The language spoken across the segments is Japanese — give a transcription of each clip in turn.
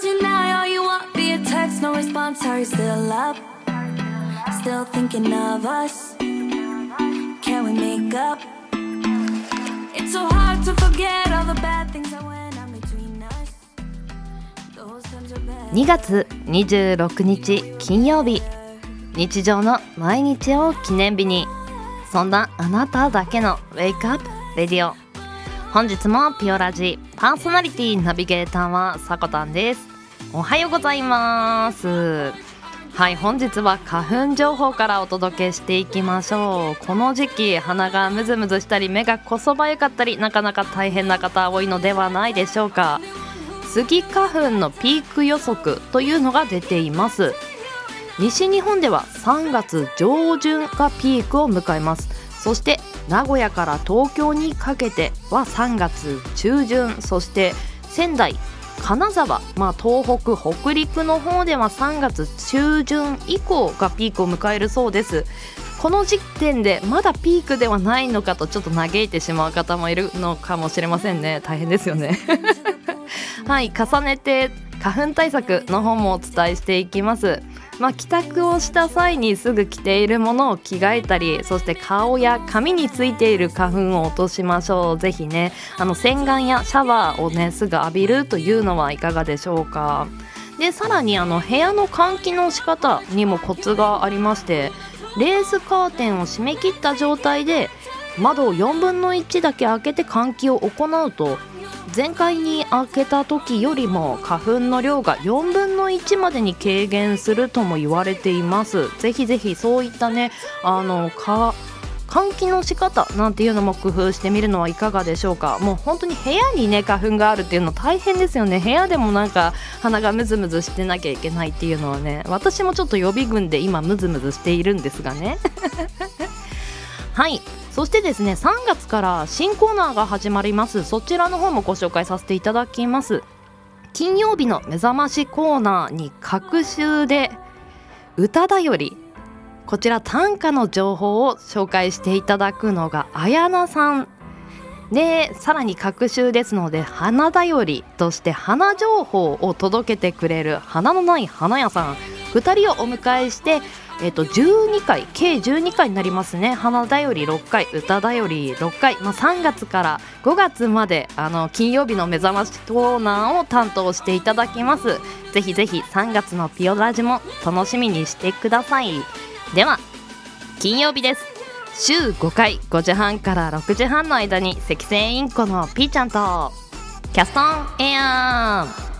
Deny all you want via text, no response. Are you still up? Still thinking of us? Can we make up? It's so hard to forget all the bad things that went on between us. Those times are bad. 2月26日金曜日日常の毎日を記念日にそんなあなただけのウェイクアップレディオ本日もピオラジーパーソナリティナビゲーターはさこたんです。おはようございます。はい本日は花粉情報からお届けしていきましょう。この時期鼻がムズムズしたり目がこそばゆかったりなかなか大変な方多いのではないでしょうか。スギ花粉のピーク予測というのが出ています。西日本では3月上旬がピークを迎えます。そして名古屋から東京にかけては3月中旬。そして仙台金沢、まあ、東北北陸の方では3月中旬以降がピークを迎えるそうです。この時点でまだピークではないのかとちょっと嘆いてしまう方もいるのかもしれませんね。大変ですよね。はい重ねて花粉対策の方もお伝えしていきます。まあ、帰宅をした際にすぐ着ているものを着替えたりそして顔や髪についている花粉を落としましょう。ぜひねあの洗顔やシャワーをねすぐ浴びるというのはいかがでしょうか。でさらにあの部屋の換気の仕方にもコツがありましてレースカーテンを閉め切った状態で窓を4分の1だけ開けて換気を行うと前回に開けた時よりも花粉の量が4分の1までに軽減するとも言われています。ぜひぜひそういったねあの換気の仕方なんていうのも工夫してみるのはいかがでしょうか。もう本当に部屋にね花粉があるっていうの大変ですよね。部屋でもなんか鼻がムズムズしてなきゃいけないっていうのはね私もちょっと予備軍で今ムズムズしているんですがね。はい。そしてですね3月から新コーナーが始まります。そちらの方もご紹介させていただきます。金曜日の目覚ましコーナーに各週で歌だよりこちら短歌の情報を紹介していただくのがあやなさん。でさらに各週ですので花だよりとして花情報を届けてくれる花のない花屋さん。2人をお迎えしてえっと12回計12回になりますね。花だより6回歌だより6回、まあ、3月から5月まであの金曜日の目覚ましコーナーを担当していただきます。ぜひぜひ3月のピオラジも楽しみにしてください。では金曜日です。週5回5時半から6時半の間に赤線インコのピーちゃんとキャストンエアー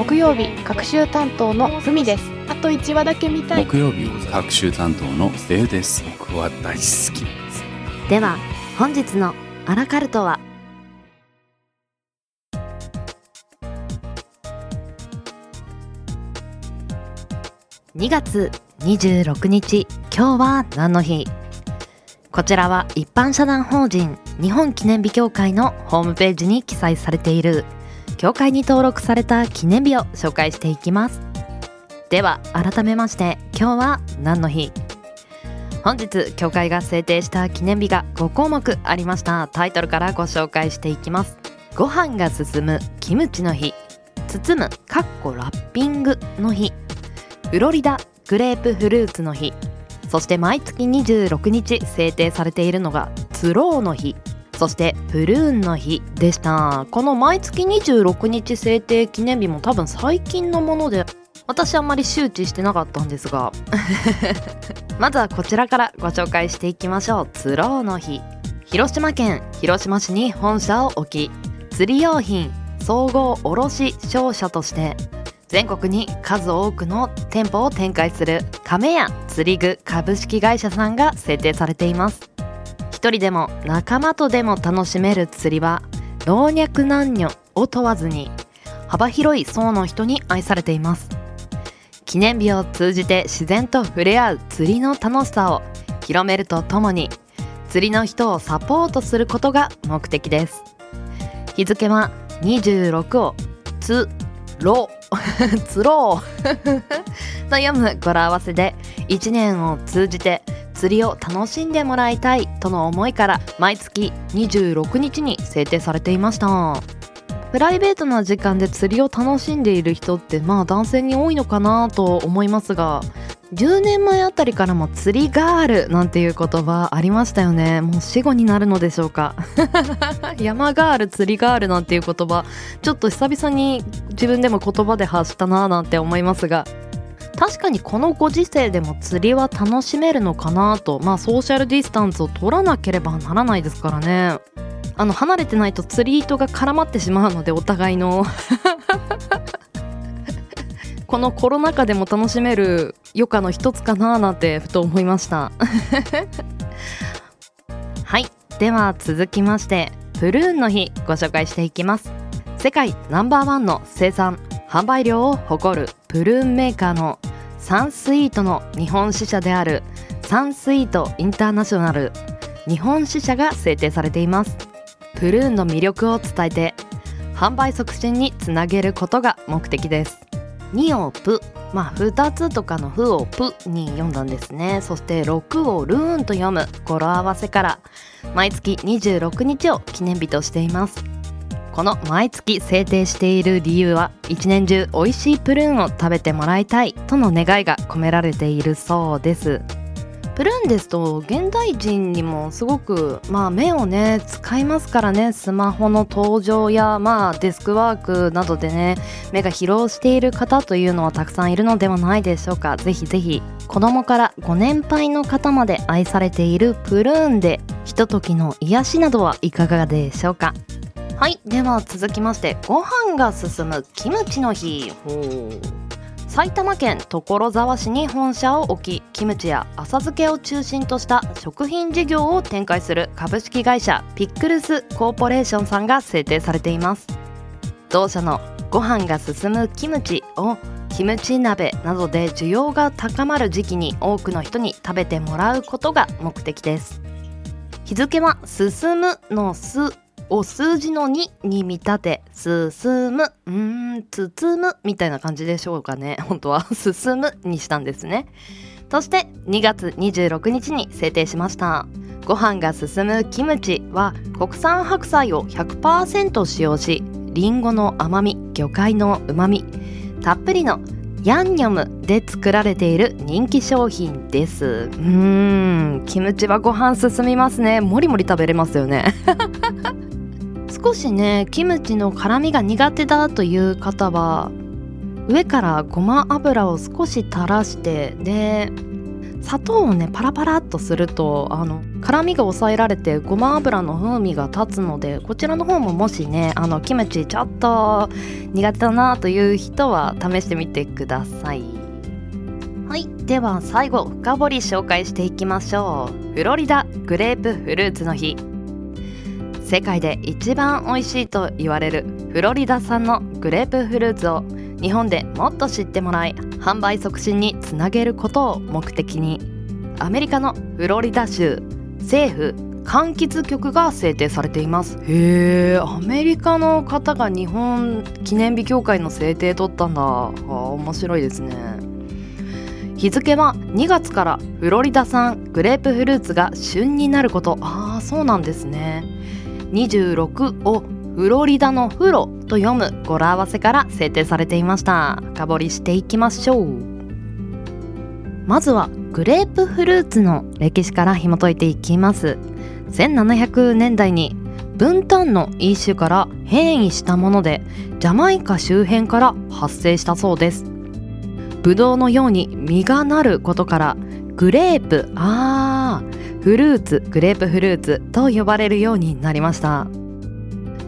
木曜日各週担当のふみです。あと1話だけ見たい。木曜日各週担当のレイです。僕は大好きです。では本日のアラカルトは？2月26日今日は何の日？こちらは一般社団法人日本記念日協会のホームページに記載されている協会に登録された記念日を紹介していきます。では改めまして今日は何の日？本日協会が制定した記念日が5項目ありました。タイトルからご紹介していきます。ご飯が進むキムチの日包むかっこラッピングの日。フロリダグレープフルーツの日。そして毎月26日制定されているのがツローの日。そしてプルーンの日でした。この毎月26日制定記念日も多分最近のもので私あんまり周知してなかったんですが。まずはこちらからご紹介していきましょう。ツローの日。広島県広島市に本社を置き釣り用品総合卸商社として全国に数多くの店舗を展開する亀屋釣り具株式会社さんが制定されています。一人でも仲間とでも楽しめる釣りは老若男女を問わずに幅広い層の人に愛されています。記念日を通じて自然と触れ合う釣りの楽しさを広めるとともに釣りの人をサポートすることが目的です。日付は26をつろ つろ と読む語呂合わせで1年を通じて釣りを楽しんでもらいたいとの思いから毎月26日に制定されていました。プライベートな時間で釣りを楽しんでいる人ってまあ男性に多いのかなと思いますが10年前あたりからも釣りガールなんていう言葉ありましたよね。もう死後になるのでしょうか。山ガール釣りガールなんていう言葉ちょっと久々に自分でも言葉で発したななんて思いますが。確かにこのご時世でも釣りは楽しめるのかなと。まあソーシャルディスタンスを取らなければならないですからね。あの離れてないと釣り糸が絡まってしまうのでお互いの。このコロナ禍でも楽しめる余暇の一つかななんてふと思いました。はい。では続きましてプルーンの日ご紹介していきます。世界ナンバーワンの生産。販売量を誇るプルーンメーカーのサンスイートの日本支社であるサンスイートインターナショナル。日本支社が制定されています。プルーンの魅力を伝えて販売促進につなげることが目的です。2をプまあ2つとかの「フ」を「プ」に読んだんですね。そして6を「ルーン」と読む語呂合わせから毎月26日を記念日としています。この毎月制定している理由は一年中美味しいプルーンを食べてもらいたいとの願いが込められているそうです。プルーンですと現代人にもすごくまあ目をね使いますからね。スマホの登場やまあデスクワークなどでね目が疲労している方というのはたくさんいるのではないでしょうか。ぜひぜひ子供からご年配の方まで愛されているプルーンでひとときの癒しなどはいかがでしょうか。はいでは続きましてご飯が進むキムチの日。埼玉県所沢市に本社を置きキムチや浅漬けを中心とした食品事業を展開する株式会社ピックルスコーポレーションさんが制定されています。同社のご飯が進むキムチをキムチ鍋などで需要が高まる時期に多くの人に食べてもらうことが目的です。日付は進むのすを数字の2に見立て進むうん包むみたいな感じでしょうかね。本当は。進むにしたんですね。そして2月26日に制定しました。ご飯が進むキムチは国産白菜を100%使用しりんごの甘み魚介のうまみたっぷりのヤンニョムで作られている人気商品です。うーんキムチはご飯進みますね。もりもり食べれますよね。少しねキムチの辛みが苦手だという方は上からごま油を少し垂らしてで砂糖をねパラパラっとするとあの辛みが抑えられてごま油の風味が立つのでこちらの方ももしねあのキムチちょっと苦手だなという人は試してみてください。はいでは最後深掘り紹介していきましょう。フロリダグレープフルーツの日。世界で一番美味しいと言われるフロリダ産のグレープフルーツを日本でもっと知ってもらい販売促進につなげることを目的に。アメリカのフロリダ州政府柑橘局が制定されています。へえアメリカの方が日本記念日協会の制定取ったんだ。あ面白いですね。日付は2月からフロリダ産グレープフルーツが旬になること。ああそうなんですね。26をフロリダのフロと読む語呂合わせから制定されていました。深掘りしていきましょう。まずはグレープフルーツの歴史から紐解いていきます。1700年代にブンタンの一種から変異したものでジャマイカ周辺から発生したそうです。ブドウのように実がなることからグレープ。あー。フルーツグレープフルーツと呼ばれるようになりました。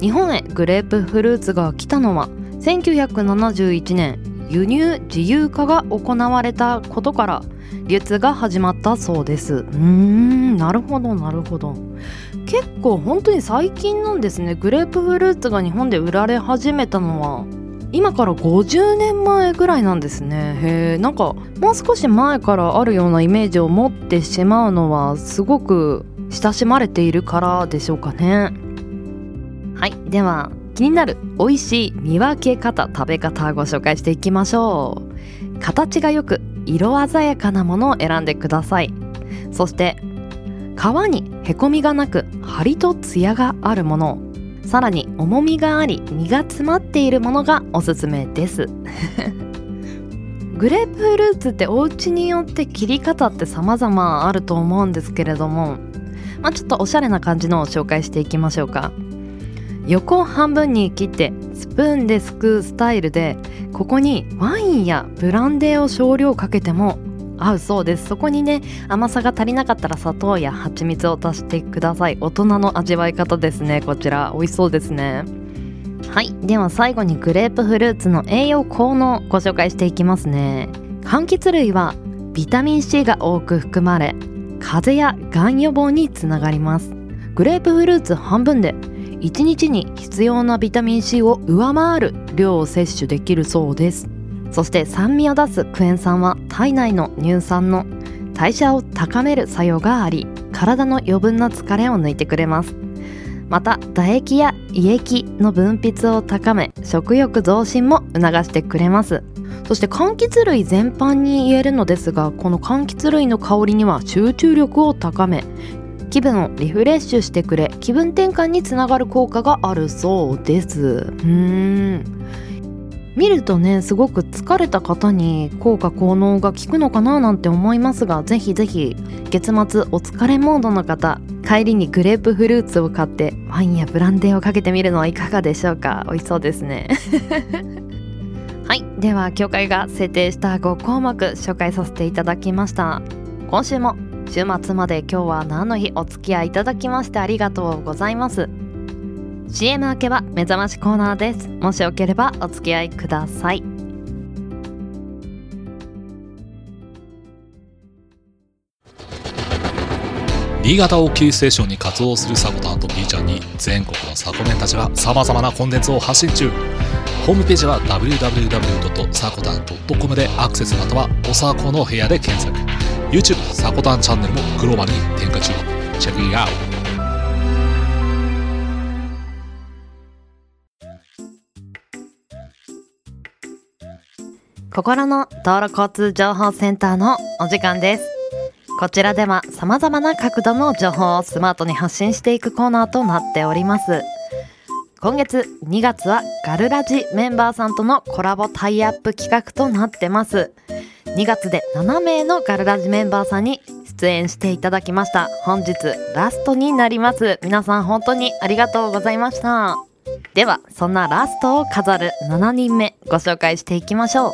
日本へグレープフルーツが来たのは1971年輸入自由化が行われたことから流通が始まったそうです。うーんなるほどなるほど。結構本当に最近なんですね。グレープフルーツが日本で売られ始めたのは。今から50年前ぐらいなんですね。へえんかもう少し前からあるようなイメージを持ってしまうのはすごく親しまれているからでしょうかね。はい。では気になる美味しい見分け方食べ方ご紹介していきましょう。形がよく色鮮やかなものを選んでください。そして皮にへこみがなく張りとツヤがあるもの。さらに重みがあり身が詰まっているものがおすすめです。グレープフルーツってお家によって切り方って様々あると思うんですけれども、まあ、ちょっとおしゃれな感じのを紹介していきましょうか。横半分に切ってスプーンですくうスタイルでここにワインやブランデーを少量かけても合うそうです。そこにね甘さが足りなかったら砂糖や蜂蜜を足してください。大人の味わい方ですね。こちら。美味しそうですね。はい。では最後にグレープフルーツの栄養効能ご紹介していきますね。柑橘類はビタミン C が多く含まれ風邪やがん予防につながります。グレープフルーツ半分で1日に必要なビタミン C を上回る量を摂取できるそうです。そして酸味を出すクエン酸は体内の乳酸の代謝を高める作用があり体の余分な疲れを抜いてくれます。また唾液や胃液の分泌を高め食欲増進も促してくれます。そして柑橘類全般に言えるのですがこの柑橘類の香りには集中力を高め気分をリフレッシュしてくれ気分転換につながる効果があるそうです。うん。見るとねすごく疲れた方に効果効能が効くのかななんて思いますがぜひぜひ月末お疲れモードの方帰りにグレープフルーツを買ってワインやブランデーをかけてみるのはいかがでしょうか。美味しそうですね。はい。では協会が制定した5項目紹介させていただきました。今週も週末まで今日は何の日お付き合いいただきましてありがとうございます。CM 明けは目覚ましコーナーです。もしよければお付き合いください。新潟をキーステーションに活動するサコタンと B ちゃんに全国のサコメンたちが様々なコンテンツを発信中。ホームページは www.sakotan.com でアクセスまたはおさこの部屋で検索。YouTube サコタンチャンネルもグローバルに展開中。チェックイアウト。心の道路交通情報センターのお時間です。こちらでは様々な角度の情報をスマートに発信していくコーナーとなっております。今月2月はガルラジメンバーさんとのコラボタイアップ企画となってます。2月で7名のガルラジメンバーさんに出演していただきました。本日ラストになります。皆さん本当にありがとうございました。ではそんなラストを飾る7人目ご紹介していきましょう。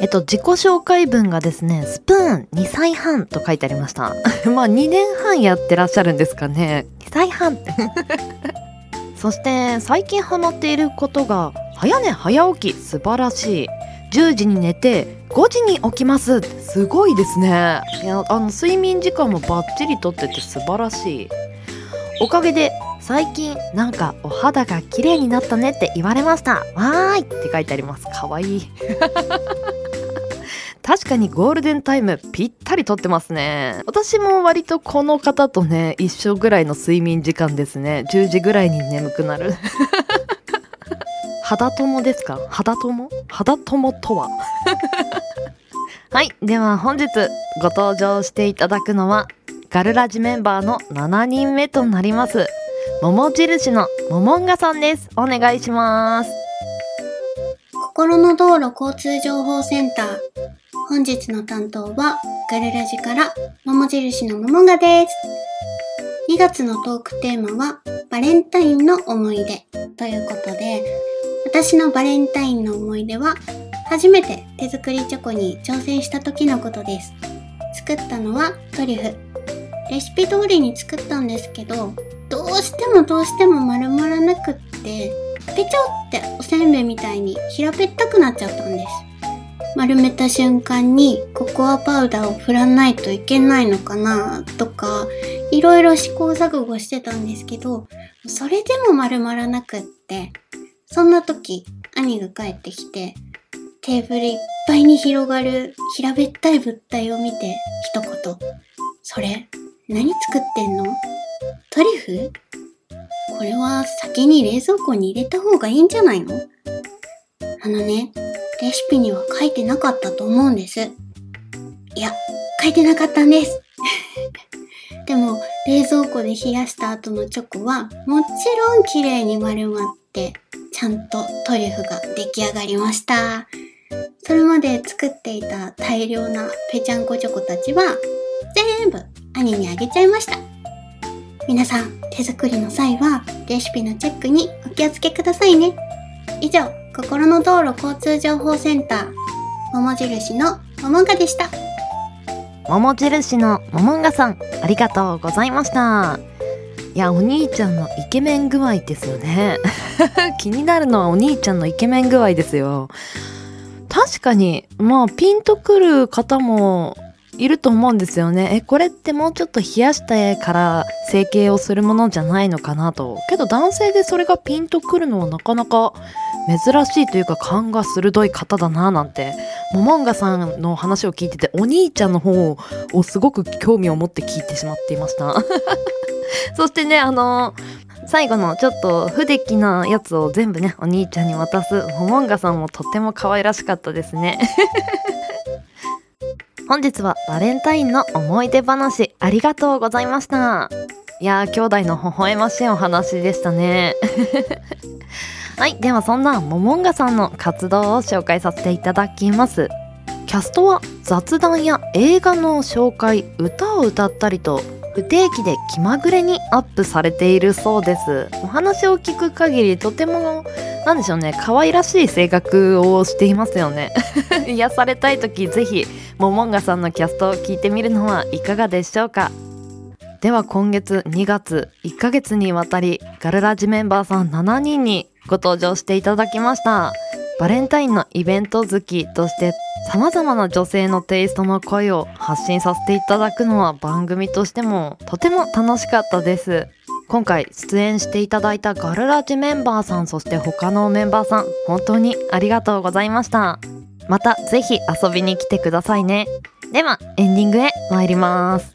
えっと自己紹介文がですねスプーン2歳半と書いてありました。まあ2年半やってらっしゃるんですかね。2歳半。そして最近ハマっていることが早寝早起き素晴らしい。10時に寝て5時に起きます。すごいですね。いやあの睡眠時間もバッチリとってて素晴らしい。おかげで最近なんかお肌が綺麗になったねって言われました。わーいって書いてあります。かわいい。確かにゴールデンタイムぴったりとってますね。私も割とこの方とね一緒ぐらいの睡眠時間ですね。10時ぐらいに眠くなる。肌友ですか？肌友？肌友とは？はいでは本日ご登場していただくのはガルラジメンバーの7人目となります。桃印のモモンガさんですお願いします心の道路交通情報センター。本日の担当は、ガルラジから、桃印の桃がです。2月のトークテーマは、バレンタインの思い出ということで、私のバレンタインの思い出は、初めて手作りチョコに挑戦した時のことです。作ったのはトリュフ。レシピ通りに作ったんですけど、どうしてもどうしても丸まらなくって、ペチョっておせんべいみたいに平べったくなっちゃったんです。丸めた瞬間にココアパウダーを振らないといけないのかなとか、いろいろ試行錯誤してたんですけど、それでも丸まらなくって、そんな時、兄が帰ってきて、テーブルいっぱいに広がる平べったい物体を見て一言。それ、何作ってんの？トリュフ？これは先に冷蔵庫に入れた方がいいんじゃないの？あのね、レシピには書いてなかったと思うんです。いや、書いてなかったんです。でも、冷蔵庫で冷やした後のチョコは、もちろん綺麗に丸まって、ちゃんとトリュフが出来上がりました。それまで作っていた大量なぺちゃんこチョコたちは、全部兄にあげちゃいました。皆さん、手作りの際は、レシピのチェックにお気をつけくださいね。以上、心の道路交通情報センター、桃印の桃がでした。桃印のモモンガさんありがとうございましたいやお兄ちゃんのイケメン具合ですよね 気になるのはお兄ちゃんのイケメン具合ですよ確かにまあピンとくる方もいると思うんですよね。えこれってもうちょっと冷やしてから成形をするものじゃないのかなと。けど男性でそれがピンとくるのはなかなか珍しいというか勘が鋭い方だななんて。モモンガさんの話を聞いててお兄ちゃんの方をすごく興味を持って聞いてしまっていました。そしてねあの最後のちょっと不出来なやつを全部ねお兄ちゃんに渡すモモンガさんもとっても可愛らしかったですね。本日はバレンタインの思い出話ありがとうございました。いやー兄弟の微笑ましいお話でしたね。はいではそんなモモンガさんの活動を紹介させていただきます。キャストは雑談や映画の紹介歌を歌ったりと不定期で気まぐれにアップされているそうです。お話を聞く限りとてもなんでしょうね可愛らしい性格をしていますよね。癒されたい時ぜひモモンガさんのキャストを聞いてみるのはいかがでしょうか。では今月2月1ヶ月にわたりガルラジメンバーさん7人にご登場していただきました。バレンタインのイベント好きとして様々な女性のテイストの声を発信させていただくのは番組としてもとても楽しかったです。今回出演していただいたガルラジメンバーさんそして他のメンバーさん本当にありがとうございました。またぜひ遊びに来てくださいね。ではエンディングへ参ります。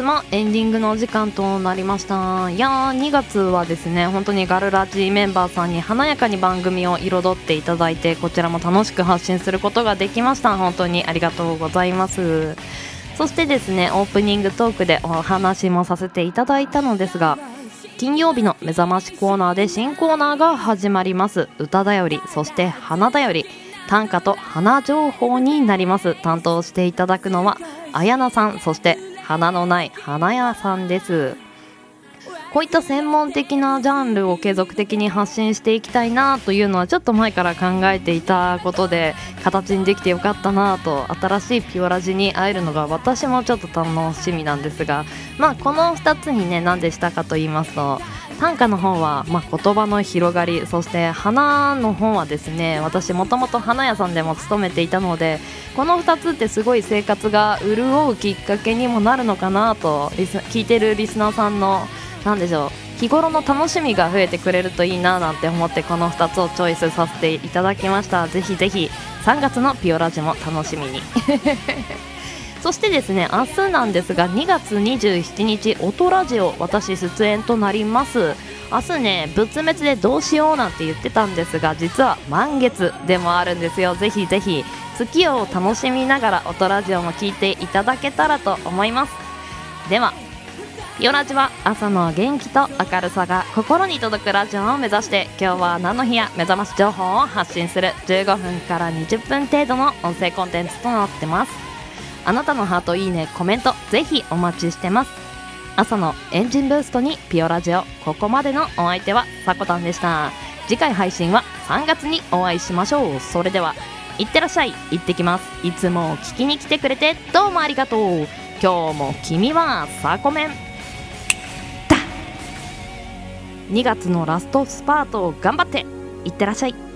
本日もエンディングのお時間となりました。いやー2月はですね本当にガルラジメンバーさんに華やかに番組を彩っていただいてこちらも楽しく発信することができました。本当にありがとうございます。そしてですねオープニングトークでお話もさせていただいたのですが金曜日の目覚ましコーナーで新コーナーが始まります。歌だよりそして花だより短歌と花情報になります。担当していただくのはあやなさん。そして花のない花屋さんです。こういった専門的なジャンルを継続的に発信していきたいなというのはちょっと前から考えていたことで形にできてよかったなと新しいピオラジに会えるのが私もちょっと楽しみなんですがまあこの2つにね何でしたかと言いますと短歌の本は、まあ、言葉の広がりそして花の本はですね私もともと花屋さんでも勤めていたのでこの2つってすごい生活が潤うきっかけにもなるのかなと聞いてるリスナーさんのなんでしょう。日頃の楽しみが増えてくれるといいななんて思ってこの2つをチョイスさせていただきました。ぜひぜひ3月のピオラジも楽しみに。そしてですね明日なんですが2月27日音ラジオ私出演となります。明日ね仏滅でどうしようなんて言ってたんですが実は満月でもあるんですよ。ぜひぜひ月を楽しみながら音ラジオも聞いていただけたらと思います。ではピオラジは朝の元気と明るさが心に届くラジオを目指して今日は何の日や目覚まし情報を発信する15分から20分程度の音声コンテンツとなってます。あなたのハートいいねコメントぜひお待ちしてます。朝のエンジンブーストにピオラジオここまでのお相手はさこたんでした。次回配信は3月にお会いしましょう。それではいってらっしゃい。行ってきます。いつも聞きに来てくれてどうもありがとう。今日も君はサコメン。2月のラストスパートを頑張っていってらっしゃい。